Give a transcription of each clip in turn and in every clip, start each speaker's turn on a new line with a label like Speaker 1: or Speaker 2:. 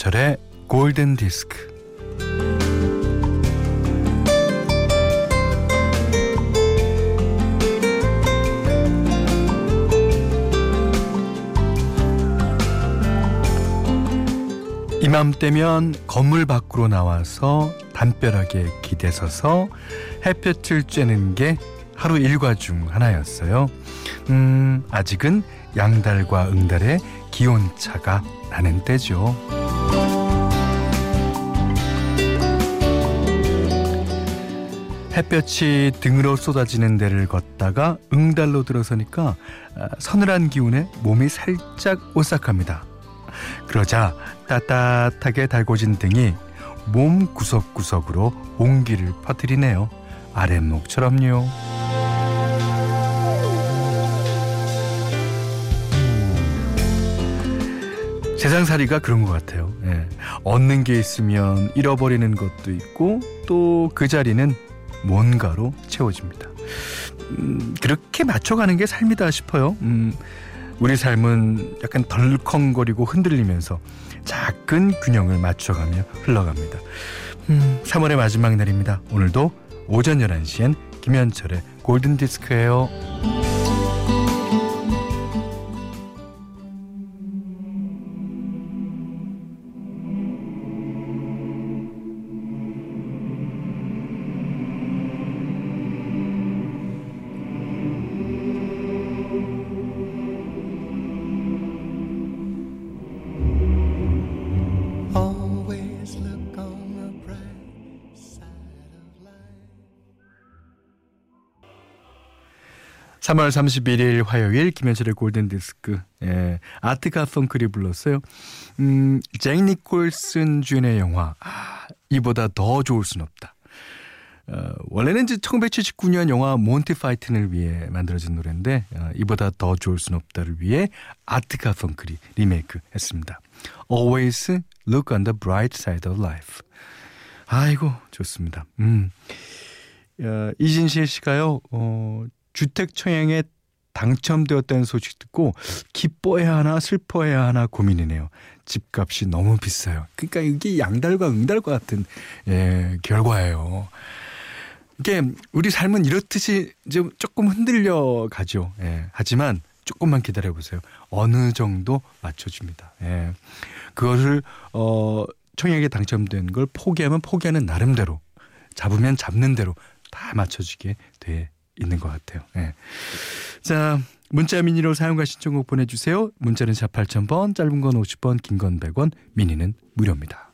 Speaker 1: 김현철의 골든 디스크. 이맘때면 건물 밖으로 나와서 담벼락에 기대서서 햇볕을 쬐는 게 하루 일과 중 하나였어요. 음, 아직은 양달과 응달의 기온차가 나는 때죠. 햇볕이 등으로 쏟아지는 데를 걷다가 응달로 들어서니까 아, 서늘한 기운에 몸이 살짝 오싹합니다. 그러자 따뜻하게 달궈진 등이 몸 구석구석으로 온기를 퍼뜨리네요. 아랫목처럼요. 세상살이가 그런 것 같아요. 예. 얻는 게 있으면 잃어버리는 것도 있고 또 그 자리는 뭔가로 채워집니다. 음, 그렇게 맞춰가는 게 삶이다 싶어요. 음, 우리 삶은 약간 덜컹거리고 흔들리면서 작은 균형을 맞춰가며 흘러갑니다. 음, 3월의 마지막 날입니다. 오늘도 오전 11시엔 김현철의 골든디스크예요. 3월 31일 화요일 김현철의 골든 디스크. 예. 아트 가펑클이 불렀어요. 음, 잭 니콜슨 주연의 영화. 아, 이보다 더 좋을 순 없다. 어, 원래는 이제 1979년 영화 몬티 파이튼을 위해 만들어진 노래인데 어, 이보다 더 좋을 순 없다를 위해 아트 가펑클이 리메이크 했습니다. Always look on the bright side of life. 아이고 좋습니다. 음. 어, 이진실 씨가요. 어, 주택 청약에 당첨되었다는 소식 듣고 기뻐해야 하나 슬퍼해야 하나 고민이네요. 집값이 너무 비싸요. 그러니까 이게 양달과 응달과 같은 예, 결과예요. 이게 우리 삶은 이렇듯이 좀 조금 흔들려 가죠. 예, 하지만 조금만 기다려 보세요. 어느 정도 맞춰줍니다. 예. 그것을 어 청약에 당첨된 걸 포기하면 포기하는 나름대로 잡으면 잡는 대로 다 맞춰지게 돼 있는 것 같아요. 네. 자, 문자 미니로 사용과 신청곡 보내주세요. 문자는 4 8000번, 짧은 건 50번, 긴 건 100원, 미니는 무료입니다.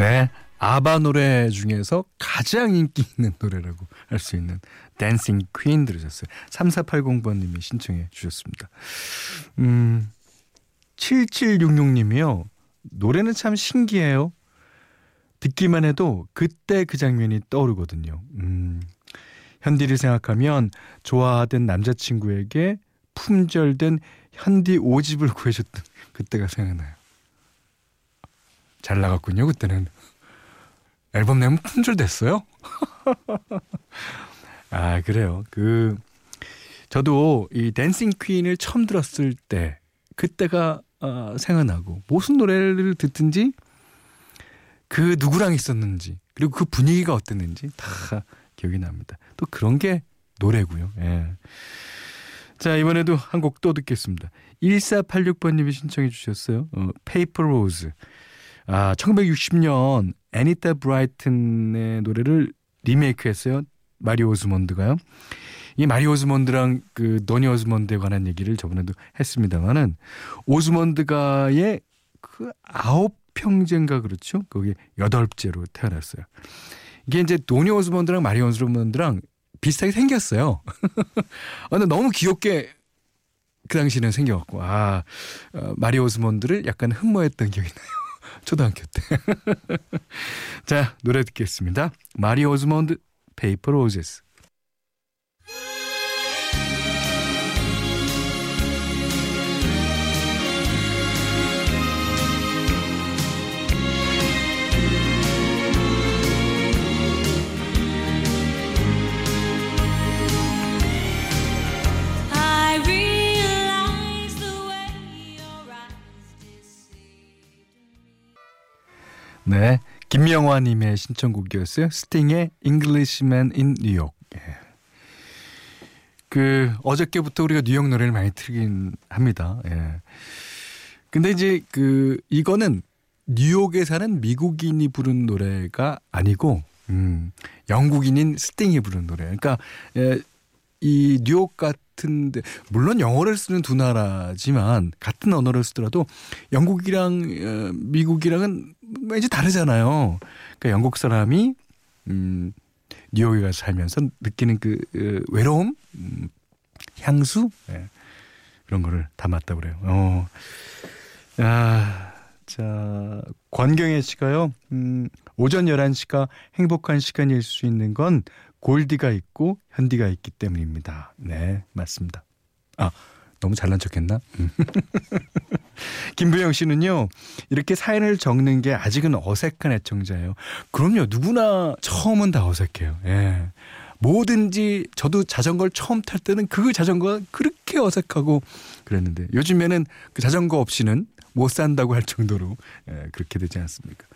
Speaker 1: 네. 아바 노래 중에서 가장 인기 있는 노래라고 할 수 있는 댄싱 퀸 들으셨어요. 3480번님이 신청해 주셨습니다. 음, 7766님이요. 노래는 참 신기해요. 듣기만 해도 그때 그 장면이 떠오르거든요. 음, 현디를 생각하면 좋아하던 남자친구에게 품절된 현디 오집을 구해줬던 그때가 생각나요. 잘 나갔군요, 그때는. 앨범 내면 품절 됐어요? 아, 그래요. 그, 저도 이 댄싱 퀸을 처음 들었을 때, 그때가 어, 생각나고, 무슨 노래를 듣든지, 그 누구랑 있었는지, 그리고 그 분위기가 어땠는지 다 기억이 납니다. 또 그런 게 노래고요. 예. 자, 이번에도 한 곡 또 듣겠습니다. 1486번님이 신청해 주셨어요. 어, Paper Rose. 아, 1960년 애니타 브라이언트의 노래를 리메이크했어요. 마리 오즈몬드가요. 이 마리 오즈몬드랑 그 도니 오즈몬드에 관한 얘기를 저번에도 했습니다만은 오즈몬드가의 그 아홉 형제인가 그렇죠? 거기 여덟째로 태어났어요. 이게 이제 도니 오즈몬드랑 마리 오즈몬드랑 비슷하게 생겼어요. 아, 근데 너무 귀엽게 그 당시는 생겨갖고 아 어, 마리 오즈몬드를 약간 흠모했던 기억이 나요. 초등학교 때. 자, 노래 듣겠습니다. 마리 오즈몬드, Paper Roses. 네. 김명화님의 신청곡이었어요. 스팅의 Englishman in New York. 예. 그, 어저께부터 우리가 뉴욕 노래를 많이 틀긴 합니다. 예. 근데 이제 그, 이거는 뉴욕에 사는 미국인이 부른 노래가 아니고, 음, 영국인인 스팅이 부른 노래. 그러니까, 예, 이 뉴욕 같은데 물론 영어를 쓰는 두 나라지만 같은 언어를 쓰더라도 영국이랑 어, 미국이랑은 왠지 다르잖아요. 그러니까 영국 사람이 음 뉴욕에 가서 살면서 느끼는 그 어, 외로움, 음, 향수 네. 그런 거를 담았다 그래요. 어. 아, 자, 권경혜 씨가요. 음, 오전 11시가 행복한 시간일 수 있는 건 골디가 있고 현디가 있기 때문입니다. 네, 맞습니다. 아, 너무 잘난 척했나? 김부영 씨는요, 이렇게 사연을 적는 게 아직은 어색한 애청자예요. 그럼요, 누구나 처음은 다 어색해요. 예. 뭐든지 저도 자전거를 처음 탈 때는 그 자전거가 그렇게 어색하고 그랬는데 요즘에는 그 자전거 없이는 못 산다고 할 정도로 예, 그렇게 되지 않습니까?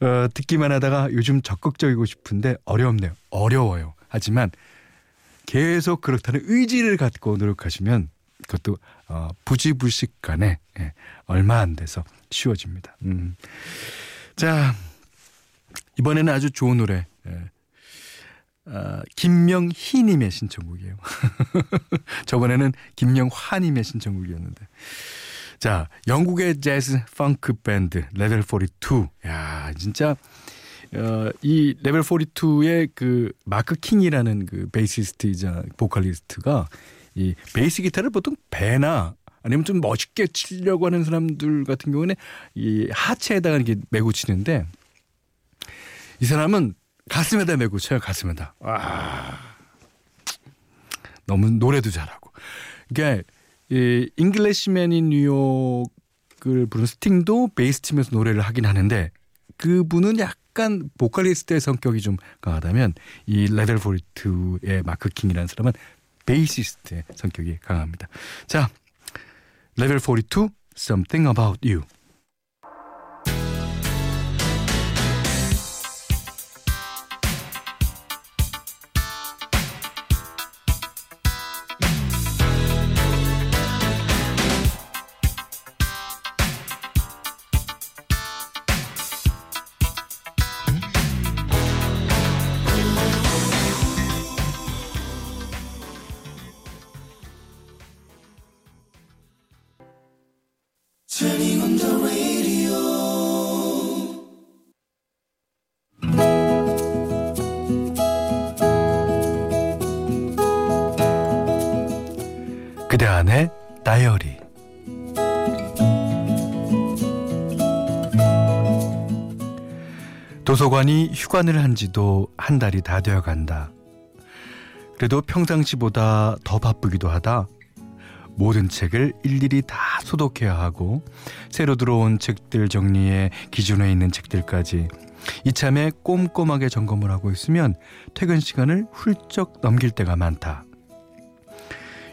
Speaker 1: 어, 듣기만 하다가 요즘 적극적이고 싶은데 어렵네요. 어려워요. 하지만 계속 그렇다는 의지를 갖고 노력하시면 그것도 어, 부지불식 간에 예, 얼마 안 돼서 쉬워집니다. 음. 자 이번에는 아주 좋은 노래 예. 어, 김명희님의 신청곡이에요. 저번에는 김명화님의 신청곡이었는데 자, 영국의 재즈 펑크 밴드 레벨 42. 야, 진짜 어, 이 레벨 42의 그 마크 킹이라는 그 베이시스트이자 보컬리스트가 이 베이스 기타를 보통 배나 아니면 좀 멋있게 치려고 하는 사람들 같은 경우는 이 하체에다가 이렇게 메고 치는데 이 사람은 가슴에다 메고 쳐요 가슴에다. 와 너무 노래도 잘하고. 그러니까 이 Englishman in New York을 부른 스팅도 베이스 치면서 노래를 하긴 하는데 그분은 약간 보컬리스트의 성격이 좀 강하다면 이 레벨 42의 마크 킹이라는 사람은 베이시스트의 성격이 강합니다. 자, 레벨 42 Something About You 다이어리 도서관이 휴관을 한 지도 한 달이 다 되어 간다. 그래도 평상시보다 더 바쁘기도 하다. 모든 책을 일일이 다 소독해야 하고 새로 들어온 책들 정리에 기준에 있는 책들까지 이참에 꼼꼼하게 점검을 하고 있으면 퇴근 시간을 훌쩍 넘길 때가 많다.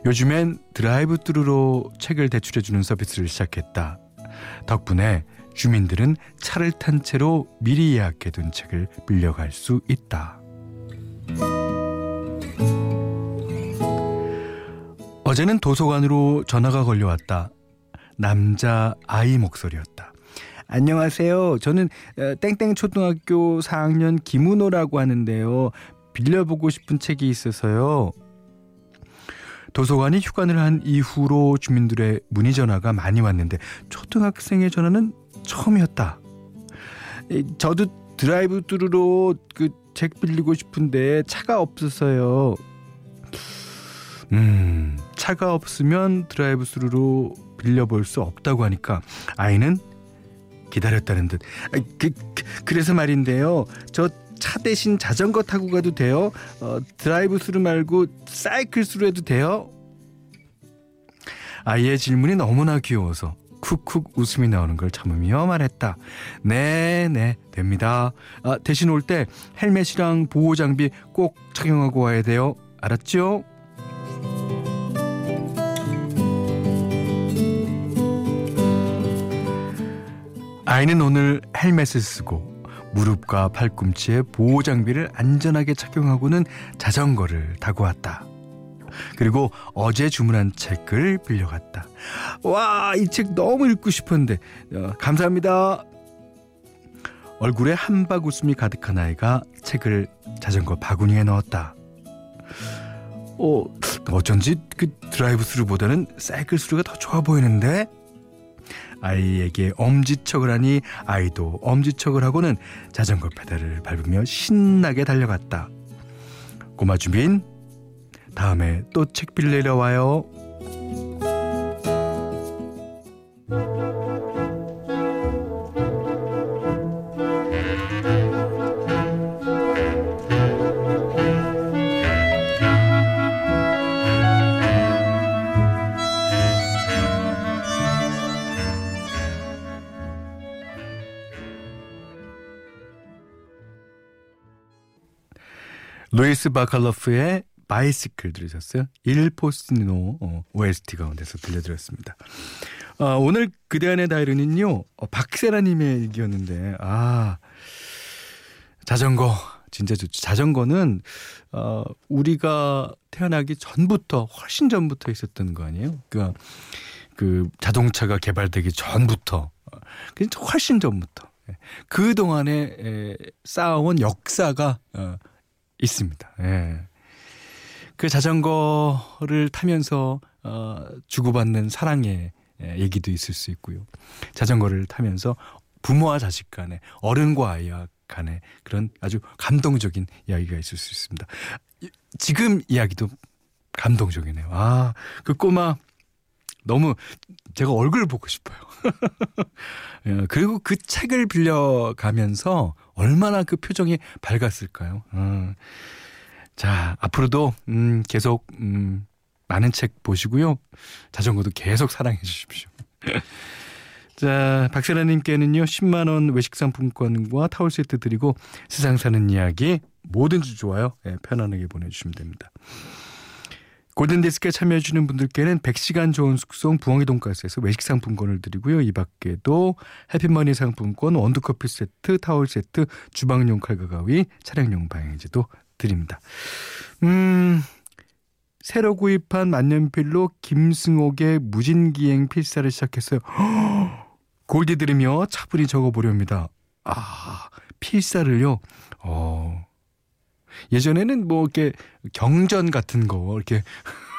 Speaker 1: 요즘엔 드라이브 뚜루로 책을 대출해주는 서비스를 시작했다. 덕분에 주민들은 차를 탄 채로 미리 예약해둔 책을 빌려갈 수 있다. 어제는 도서관으로 전화가 걸려왔다. 남자 아이 목소리였다. 안녕하세요. 저는 어, 땡땡 초등학교 4학년 김은호라고 하는데요. 빌려보고 싶은 책이 있어서요. 도서관이 휴관을 한 이후로 주민들의 문의 전화가 많이 왔는데 초등학생의 전화는 처음이었다. 저도 drive-through로 그 책 빌리고 싶은데 차가 없어서요. 음, 차가 없으면 드라이브 스루로 빌려볼 수 없다고 하니까 아이는 기다렸다는 듯. 그, 그, 래서 말인데요. 저 차 대신 자전거 타고 가도 돼요? 어, 드라이브 스루 말고 cycle-through 해도 돼요? 아이의 질문이 너무나 귀여워서 쿡쿡 웃음이 나오는 걸 참으며 말했다. 네, 네, 됩니다. 아, 대신 올 때 헬멧이랑 보호 장비 꼭 착용하고 와야 돼요. 알았죠? 아이는 오늘 헬멧을 쓰고 무릎과 팔꿈치에 보호 장비를 안전하게 착용하고는 자전거를 타고 왔다. 그리고 어제 주문한 책을 빌려갔다. 와, 이 책 너무 읽고 싶었는데, 어, 감사합니다. 얼굴에 함박 웃음이 가득한 아이가 책을 자전거 바구니에 넣었다. 어, 어쩐지 그 drive-through보다는 cycle-through가 더 좋아 보이는데? 아이에게 엄지척을 하니 아이도 엄지척을 하고는 자전거 페달을 밟으며 신나게 달려갔다. 꼬마 주민, 다음에 또 책 빌리러 와요. 루이스 바칼로프의 바이시클 들으셨어요? 일포스노 어, OST 가운데서 들려드렸습니다. 어, 오늘 그대 안의 다이르는요 어, 박세라님의 얘기였는데 아 자전거 진짜 좋죠. 자전거는 어, 우리가 태어나기 전부터 훨씬 전부터 있었던 거 아니에요? 그러니까 그 자동차가 개발되기 전부터 그 훨씬 전부터 예. 그 동안에 쌓아온 역사가 어, 있습니다. 예. 그 자전거를 타면서 어, 주고받는 사랑의 예, 얘기도 있을 수 있고요. 자전거를 타면서 부모와 자식 간에 어른과 아이 간에 그런 아주 감동적인 이야기가 있을 수 있습니다. 지금 이야기도 감동적이네요. 아, 그 꼬마 너무 제가 얼굴 보고 싶어요. 예, 그리고 그 책을 빌려가면서 얼마나 그 표정이 밝았을까요? 음. 자, 앞으로도 음, 계속 음, 많은 책 보시고요. 자전거도 계속 사랑해 주십시오. 자, 박세라님께는요, 10만원 외식 상품권과 타월 세트 드리고 세상 사는 이야기 뭐든지 좋아요. 네, 편안하게 보내주시면 됩니다. 골든디스크에 참여해주시는 분들께는 100시간 좋은 숙성 부엉이 돈가스에서 외식 상품권을 드리고요. 이 밖에도 해피머니 상품권, 원두커피 세트, 타월 세트, 주방용 칼과 가위, 차량용 방향제도 드립니다. 음, 새로 구입한 만년필로 김승옥의 무진기행 필사를 시작했어요. 골디 들으며 차분히 적어보렵니다. 아, 필사를요, 어, 예전에는 뭐 이렇게 경전 같은 거 이렇게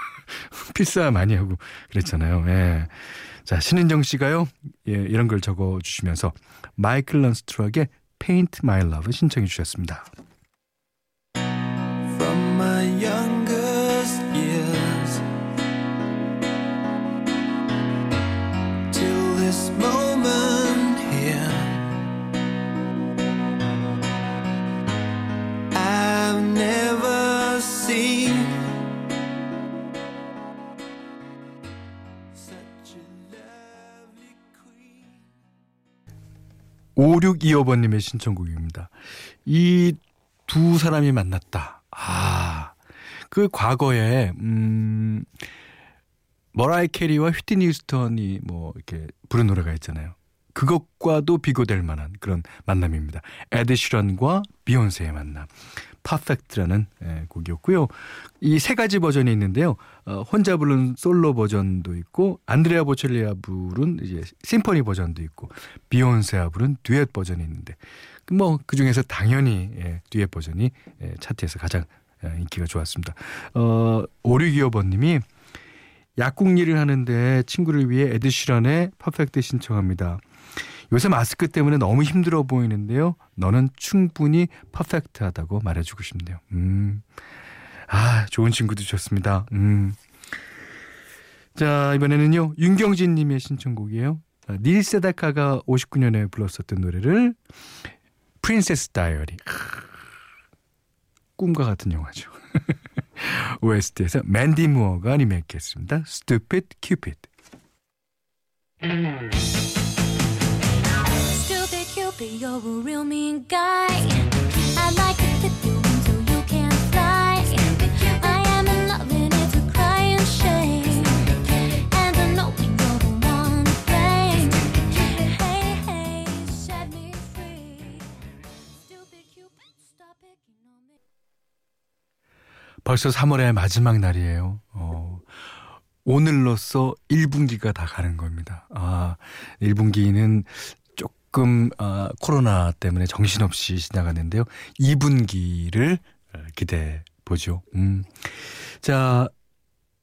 Speaker 1: 필사 많이 하고 그랬잖아요. 예. 자, 신은정 씨가요. 예, 이런 걸 적어 주시면서 마이클 런스트락의 Paint My Love 신청해 주셨습니다. 5625번님의 신청곡입니다. 이 두 사람이 만났다. 아, 그 과거에, 음, 머라이 캐리와 휘트니 휴스턴이 뭐 이렇게 부른 노래가 있잖아요. 그것과도 비교될 만한 그런 만남입니다. 에드 시런과 비욘세의 만남. Perfect라는 예, 곡이었고요. 이 세 가지 버전이 있는데요. 어, 혼자 부른 솔로 버전도 있고 안드레아 보첼리와 부른 이제 심포니 버전도 있고 비욘세가 부른 듀엣 버전이 있는데 뭐 그 중에서 당연히 예, 듀엣 버전이 예, 차트에서 가장 예, 인기가 좋았습니다. 어, 오류기어번 님이 약국 일을 하는데 친구를 위해 에드시런의 퍼펙트 신청합니다. 요새 마스크 때문에 너무 힘들어 보이는데요. 너는 충분히 퍼펙트하다고 말해주고 싶네요. 음. 아, 좋은 친구도 좋습니다. 음. 자, 이번에는요. 윤경진 님의 신청곡이에요. 닐 세다카가 59년에 불렀었던 노래를 프린세스 다이어리. 꿈과 같은 영화죠. OST에서 맨디 무어가 리메이크했습니다. Stupid. But you're a real mean guy. I like it that you until you can't fly. I am in love and it's a crying shame. And I know we you're the one to blame. Hey, hey, set me free. Stupid Cupid, stop picking on me. 벌써 3월의 마지막 날이에요. 어. 오늘로써 1분기가 다 가는 겁니다. 아, 1분기는 조금 아, 코로나 때문에 정신없이 지나갔는데요. 2분기를 기대해 보죠. 음. 자,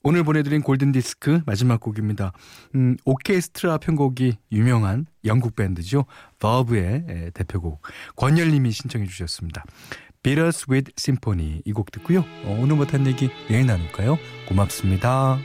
Speaker 1: 오늘 보내드린 골든디스크 마지막 곡입니다. 음, 오케스트라 편곡이 유명한 영국 밴드죠. 버브의 대표곡 권열님이 신청해 주셨습니다. Beatles with Symphony 이 곡 듣고요. 어, 오늘 못한 얘기 내일 나눌까요? 고맙습니다.